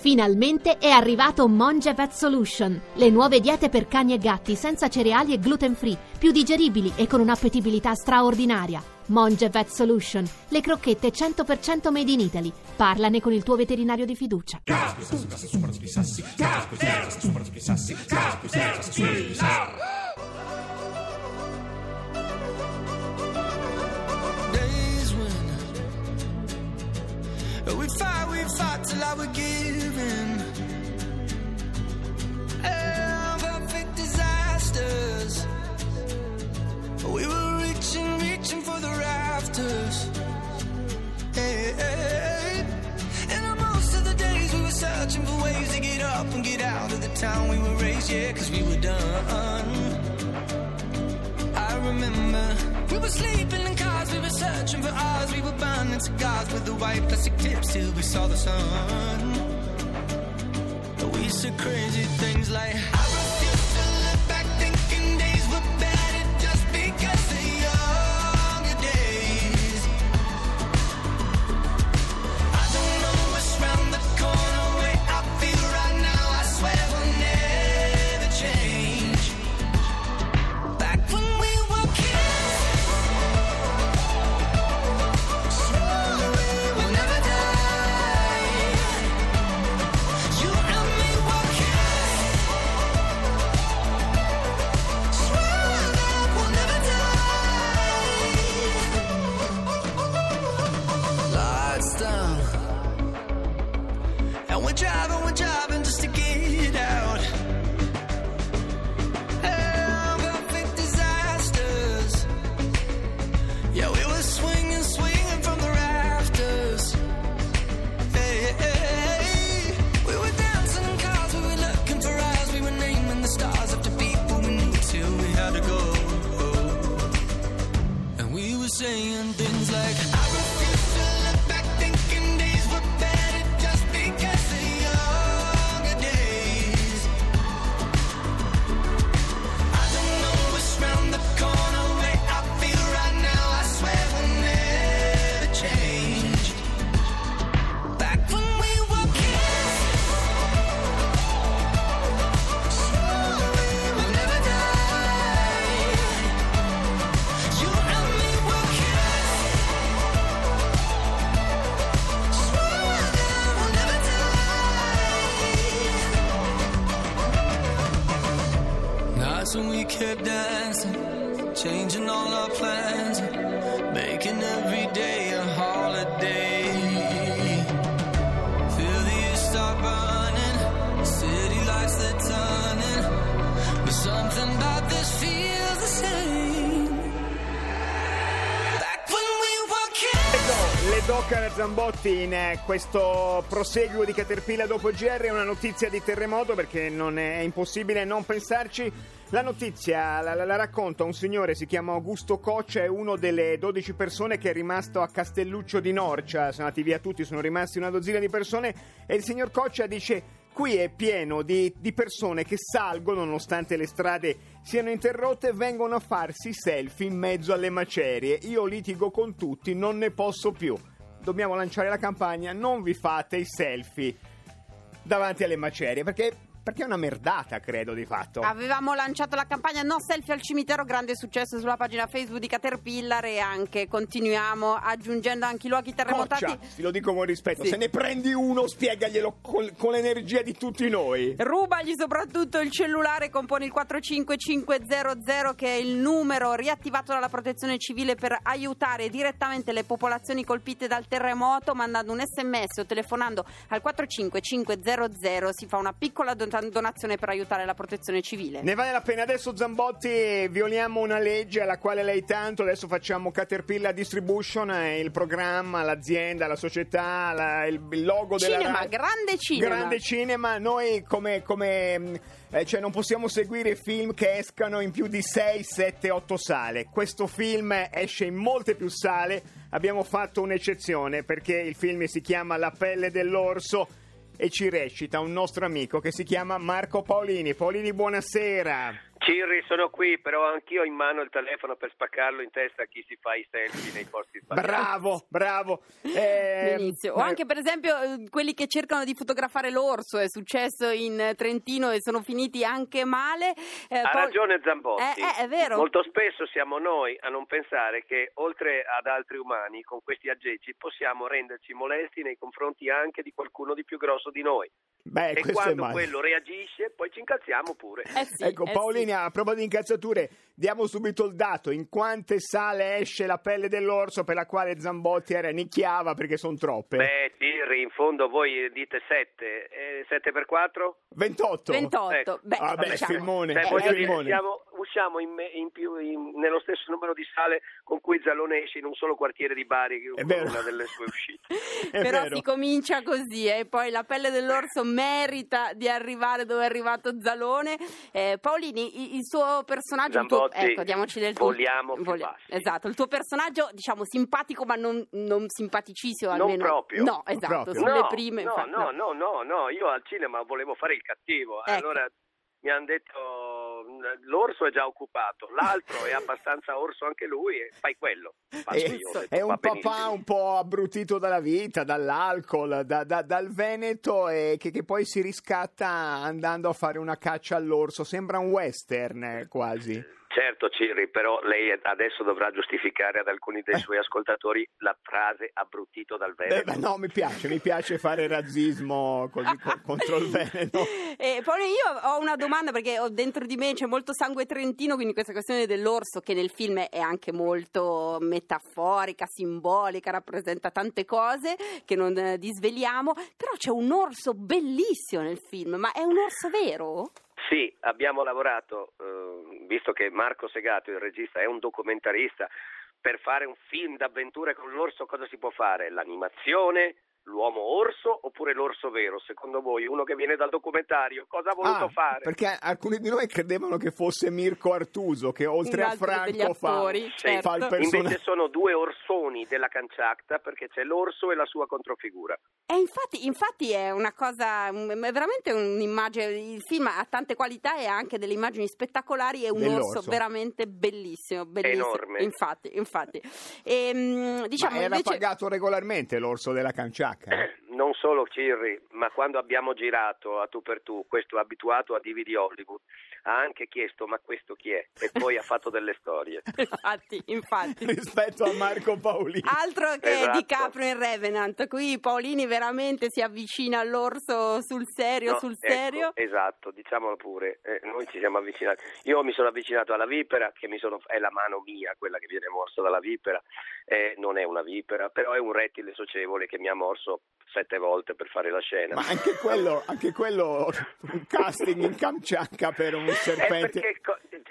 Finalmente è arrivato Monge Vet Solution, le nuove diete per cani e gatti senza cereali e gluten free, più digeribili e con un'appetibilità straordinaria. Monge Vet Solution, le crocchette 100% made in Italy. Parlane con il tuo veterinario di fiducia. days we fight, we fight till I was giving. Perfect disasters. We were reaching, reaching for the rafters. Hey, hey. And most of the days we were searching for ways to get up and get out of the town we were raised, yeah, cause we were done. I remember we were sleeping in cars, we were searching for ours, we were burning cigars with the white plastic tips till we saw the sun. We said crazy things like we kept dancing, changing all our plans, making every day a holiday. Feel the years start burning, city lights they're turning, but something kids. Le Doc Zambotti in eh, questo proseguo di Caterpillar dopo GR è una notizia di terremoto perché non è, è impossibile non pensarci. La notizia la, la- la racconta un signore, si chiama Augusto Coccia, è uno delle 12 persone che è rimasto a Castelluccio di Norcia, sono andati via tutti, sono rimasti una dozzina di persone e il signor Coccia dice qui è pieno di, di persone che salgono nonostante le strade siano interrotte e vengono a farsi selfie in mezzo alle macerie. Io litigo con tutti, non ne posso più. Dobbiamo lanciare la campagna, non vi fate i selfie davanti alle macerie perché, perché è una merdata, credo, di fatto. Avevamo lanciato la campagna No Selfie al cimitero, grande successo sulla pagina Facebook di Caterpillar e anche continuiamo aggiungendo anche i luoghi terremotati. Coccia, te lo dico con rispetto, Sì. se ne prendi uno spiegaglielo col- con l'energia di tutti noi. Rubagli soprattutto il cellulare, compone il 45500 che è il numero riattivato dalla protezione civile per aiutare direttamente le popolazioni colpite dal terremoto mandando un sms o telefonando al 45500 si fa una piccola don- donazione per aiutare la protezione civile. Ne vale la pena. Adesso Zambotti violiamo una legge alla quale lei tanto, adesso facciamo Caterpillar Distribution, eh, il programma, l'azienda, la società, la- il, il logo della Cinema, grande cinema. Grande cinema, noi come, come, mh, eh, cioè non possiamo seguire film che escano in più di 6, 7, 8 sale. Questo film esce in molte più sale, abbiamo fatto un'eccezione perché il film si chiama La pelle dell'orso e ci recita un nostro amico che si chiama Marco Paolini. Paolini, buonasera. Cirri, sono qui, però anch'io ho in mano il telefono per spaccarlo in testa a chi si fa i selfie nei posti sbagliati. Bravo, bravo. Eh, Benissimo. O anche per esempio eh, quelli che cercano di fotografare l'orso, è successo in eh, Trentino e sono finiti anche male. Eh, Ha poi- ragione Zambotti. Eh, eh, è vero. Molto spesso siamo noi a non pensare che oltre ad altri umani con questi aggeggi possiamo renderci molesti nei confronti anche di qualcuno di più grosso di noi. Beh, e questo è quando male. quello reagisce poi ci incalziamo pure. Eh sì, Ecco, eh Paolini, sì. a proposito di incazzature, diamo subito il dato. In quante sale esce la pelle dell'orso per la quale Zambotti era nicchiava perché sono troppe? Beh, Cirri, in fondo voi dite 7, 7 per 4? 28. 28. Ecco. Beh, Ah, beh, diciamo- filmone. Cioè, Eh, dire, filmone. siamo- usciamo in, in più, in- nello stesso numero di sale con cui Zalone esce in un solo quartiere di Bari, che È una delle sue uscite. Però vero. si comincia così e poi la pelle dell'orso merita di arrivare dove è arrivato Zalone. Eh, Paolini, il suo personaggio, il tuo- Zambotti, ecco, diamoci del tuo- vogliamo bassi. Esatto, il tuo personaggio, diciamo, simpatico ma non, non simpaticissimo Non almeno. proprio. No, esatto, proprio. sulle no, prime. no, infatti, no, no, no, no, io al cinema volevo fare il cattivo, Ecco. allora mi hanno detto l'orso è già occupato, l'altro è abbastanza orso anche lui e fai quello. È, io, detto, è un papà benissimo. un po' abbrutito dalla vita, dall'alcol, da- da- dal Veneto e che, che poi si riscatta andando a fare una caccia all'orso. Sembra un western eh, quasi. Certo Cirri, però lei adesso dovrà giustificare ad alcuni dei suoi ascoltatori la frase abbrutito dal Eh, Veneto. beh, no, mi piace, mi piace fare razzismo così co- contro il Veneto. Eh, Paolini, io ho una domanda perché ho dentro di me c'è molto sangue trentino, quindi questa questione dell'orso che nel film è anche molto metaforica, simbolica, rappresenta tante cose che non eh, disveliamo, però c'è un orso bellissimo nel film, ma è un orso vero? Sì, abbiamo lavorato, eh, visto che Marco Segato, il regista, è un documentarista, per fare un film d'avventure con l'orso cosa si può fare? L'animazione, l'uomo orso oppure l'orso vero? Secondo voi, uno che viene dal documentario, cosa ha voluto Ah, fare? Perché alcuni di noi credevano che fosse Mirko Artuso, che oltre a Franco fa, attori, Sì, fa il certo. personaggio. Invece sono due orsoni della canciacta perché c'è l'orso e la sua controfigura. E infatti, infatti è una cosa, è veramente un'immagine, il film ha tante qualità e ha anche delle immagini spettacolari e un Dell'orso. orso veramente bellissimo, bellissimo. Enorme. Infatti, infatti. E, mm, diciamo Ma era invece... pagato regolarmente l'orso della canciacca. Non solo Cirri, ma quando abbiamo girato a tu per tu, questo abituato a divi di Hollywood, ha anche chiesto ma questo chi è? E poi ha fatto delle storie. infatti, infatti. rispetto a Marco Paolini. Altro che Esatto. DiCaprio in Revenant, qui Paolini veramente si avvicina all'orso sul serio, No, sul ecco, serio. esatto, diciamolo pure, eh, noi ci siamo avvicinati. Io mi sono avvicinato alla vipera, che mi sono, è la mano mia, quella che viene morsa dalla vipera, eh, non è una vipera, però è un rettile socievole che mi ha morso sette volte per fare la scena. Ma anche quello, anche quello un casting in Kamchatka per un Eh, serpente. perché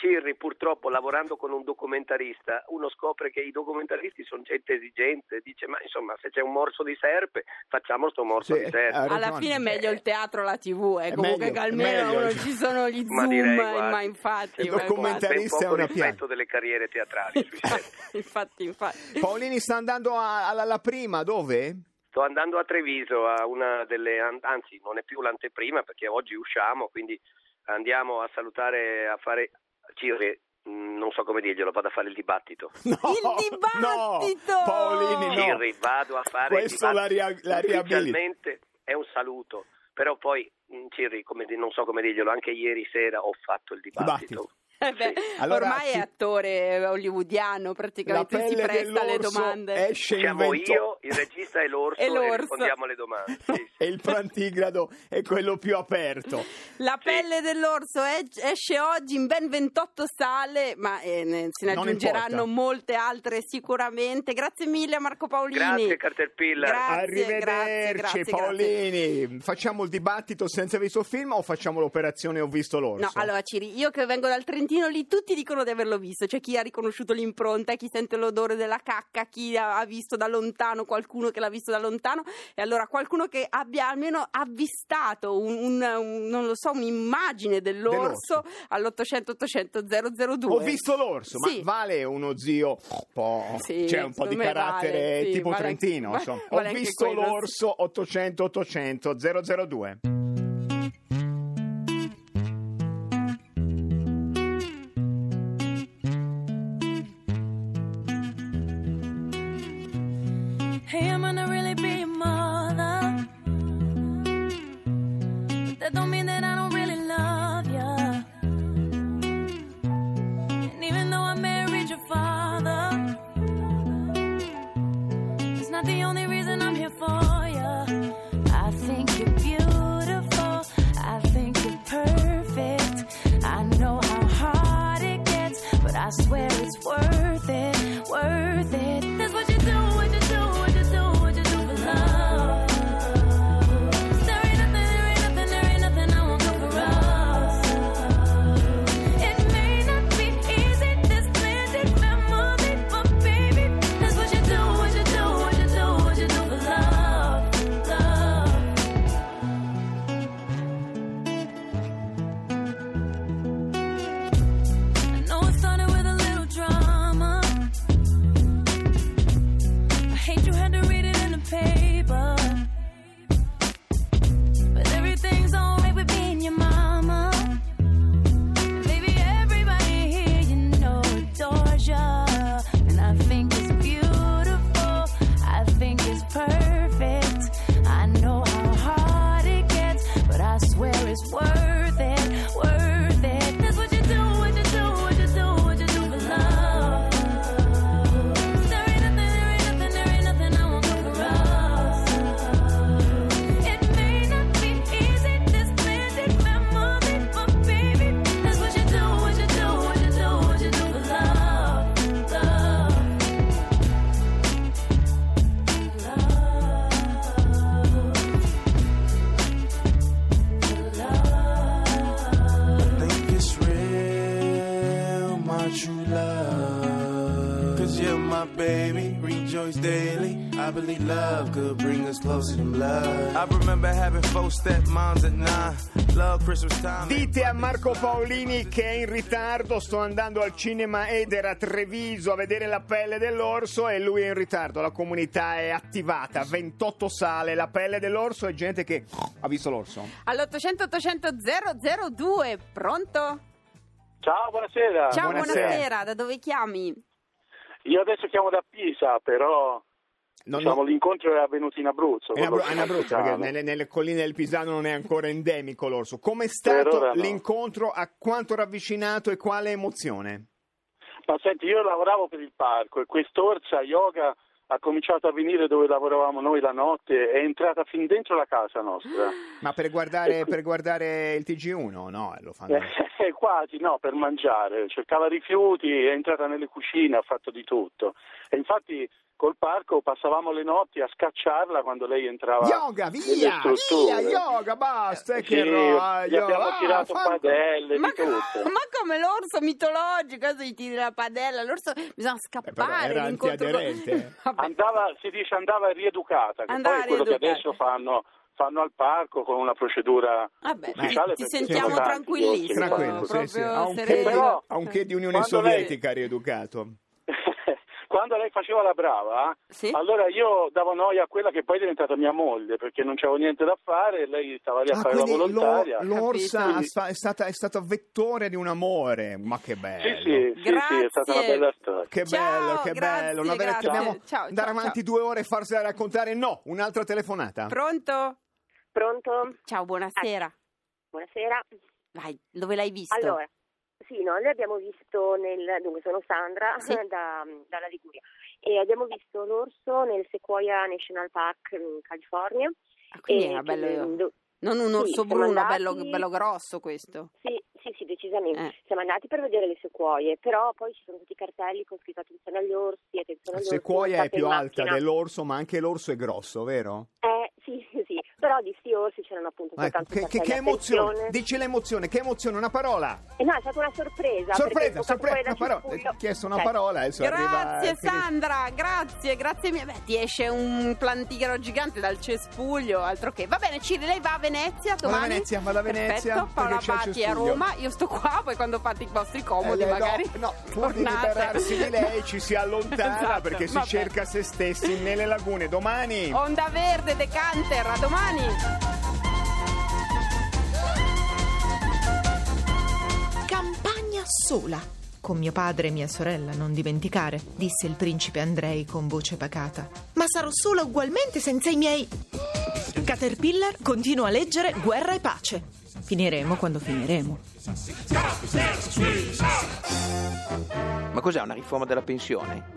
Cirri, purtroppo lavorando con un documentarista, uno scopre che i documentaristi sono gente esigente, dice ma insomma se c'è un morso di serpe facciamo sto morso Sì, di serpe. Alla fine è meglio il teatro, la tv, eh, È comunque meglio, che almeno meglio. non ci sono gli Ma zoom, direi, guardi, ma infatti... Il ma documenta- Ben Comentarista è una rispetto delle carriere teatrali infatti, infatti. Paolini sta andando alla prima, dove? Sto andando a Treviso a una delle, an- anzi non è più l'anteprima perché oggi usciamo, quindi andiamo a salutare, a fare, Cirri, mh, non so come dirglielo, vado a fare il dibattito. No, Il dibattito! No, Paolini, no. Cirri, vado a fare Questo il la, dibattito. ria- la riabilita. Ufficialmente è un saluto, però poi, Cirri, come di- non so come dirglielo, anche ieri sera ho fatto il dibattito. Dibattito. Eh beh. Allora, ormai è attore hollywoodiano, praticamente si presta alle domande. esce in Siamo vento- io, il regista e l'orso E e, l'orso. rispondiamo alle domande. Sì, sì. e il plantigrado è quello più aperto. La Sì. pelle dell'orso es- esce oggi in ben 28 sale, ma eh, se ne aggiungeranno molte altre sicuramente. Grazie mille a Marco Paolini. Grazie Caterpillar. Grazie, Arrivederci grazie, grazie, Paolini. Facciamo il dibattito senza visto film o facciamo l'operazione Ho visto l'orso? No, allora Ciri, io che vengo dal Trentino, lì tutti dicono di averlo visto. C'è chi ha riconosciuto l'impronta, chi sente l'odore della cacca, chi ha visto da lontano, qualcuno che l'ha visto da lontano. E allora qualcuno che abbia almeno avvistato un, un- un- non lo so, un'immagine dell'orso, Dell'orso. all'800 800 002. Ho visto l'orso, Sì. ma vale uno zio un po', Sì, c'è un po' di carattere vale, sì, tipo vale anche- trentino. insomma. vale Ho anche visto quello, l'orso 800 800 002. only be mine. My true love. Cause you're my baby, rejoice daily. I believe love could bring us closer than blood. I remember having four stepmoms at nine. Love. Dite a Marco Paolini che è in ritardo, sto andando al cinema Eder a Treviso a vedere la pelle dell'orso e lui è in ritardo, la comunità è attivata, 28 sale, la pelle dell'orso e gente che ha visto l'orso. All'800 800 002, pronto? Ciao, buonasera. Ciao, Buonasera. buonasera. da dove chiami? Io adesso chiamo da Pisa, però Non- diciamo, l'incontro è avvenuto in Abruzzo. In Abru- in Abruzzo, perché nelle, nelle colline del Pisano non è ancora endemico l'orso. Com'è stato no. l'incontro? A quanto ravvicinato e quale emozione? Ma senti, io lavoravo per il parco e quest'orsa yoga ha cominciato a venire dove lavoravamo noi la notte, è entrata fin dentro la casa nostra. Ma per guardare, per guardare il TG1? No, lo fanno. Eh, quasi, no, per mangiare. Cercava rifiuti, è entrata nelle cucine, ha fatto di tutto. E infatti col parco passavamo le notti a scacciarla quando lei entrava Yoga, via! Via, yoga, basta! Sì, che roba, gli abbiamo yoga. tirato Ah, fanno- padelle Ma, di tutto. ma come l'orso mitologico, adesso gli tiri la padella, l'orso bisogna Eh, però scappare. era l'incontro con- antiaderente. Vabbè. Andava, si dice andava rieducata, che Andava poi è quello che rieducata. adesso fanno, fanno al parco con una procedura Vabbè, ufficiale. ti sentiamo tranquillissimo. che Tranquillo, sì, sì. proprio Ha un, che, ha un che di Unione Quando lei- Sovietica rieducato. Quando lei faceva la brava, Sì? allora io davo noia a quella che poi è diventata mia moglie, perché non c'avevo niente da fare e lei stava lì a Ah, fare la volontaria. l'or- l'orsa sta- è stata, è stata vettore di un amore. Ma che bello! Sì, sì, sì, sì, è stata una bella storia. Che Ciao, bello, che grazie, bello. Una vera- grazie. Dobbiamo Ciao, andare ciao, avanti ciao. due ore e farsela raccontare. No, un'altra telefonata. Pronto? Pronto? Ciao, buonasera. Buonasera. Vai, dove l'hai visto? Allora, sì, noi l'abbiamo visto nel... Dunque, sono Sandra Sì. da- dalla Liguria e abbiamo visto l'orso nel Sequoia National Park in California. Ah, quindi E era bello... che- do- Non un Sì, orso siamo bruno, andati- bello, bello grosso questo. Sì, sì, sì, decisamente. Eh. Siamo andati per vedere le sequoie, però poi ci sono tutti i cartelli con scritto attenzione agli orsi, attenzione La agli orsi. sequoia non è più alta dell'orso, ma anche l'orso è grosso, vero? Eh, sì, sì, di sti orsi c'erano appunto Ecco, soltanto i che, che, emozione! Dici l'emozione, che emozione, una parola! Eh, no, è stata una sorpresa. Sorpresa, sorpresa, una parola! Ho chiesto una Cioè, parola, adesso arriva... Grazie finisce. Sandra, grazie, grazie mille. Beh, ti esce un plantigrado gigante dal cespuglio, altro che. Va bene, Ciri, lei va a Venezia Vado a domani? Venezia, vado a Venezia, Perfetto, Paola Patti a. Roma, io sto qua, poi quando fate i vostri comodi Eh, no, magari. No, pur di liberarsi di lei ci si allontana Esatto, perché si vabbè. cerca se stessi nelle lagune. Domani... Onda Verde, Decanter, a domani. Campagna sola. Con mio padre e mia sorella, non dimenticare, disse il principe Andrei con voce pacata. Ma sarò sola ugualmente senza i miei. Caterpillar continua a leggere Guerra e pace. Finiremo quando finiremo. Ma cos'è una riforma della pensione?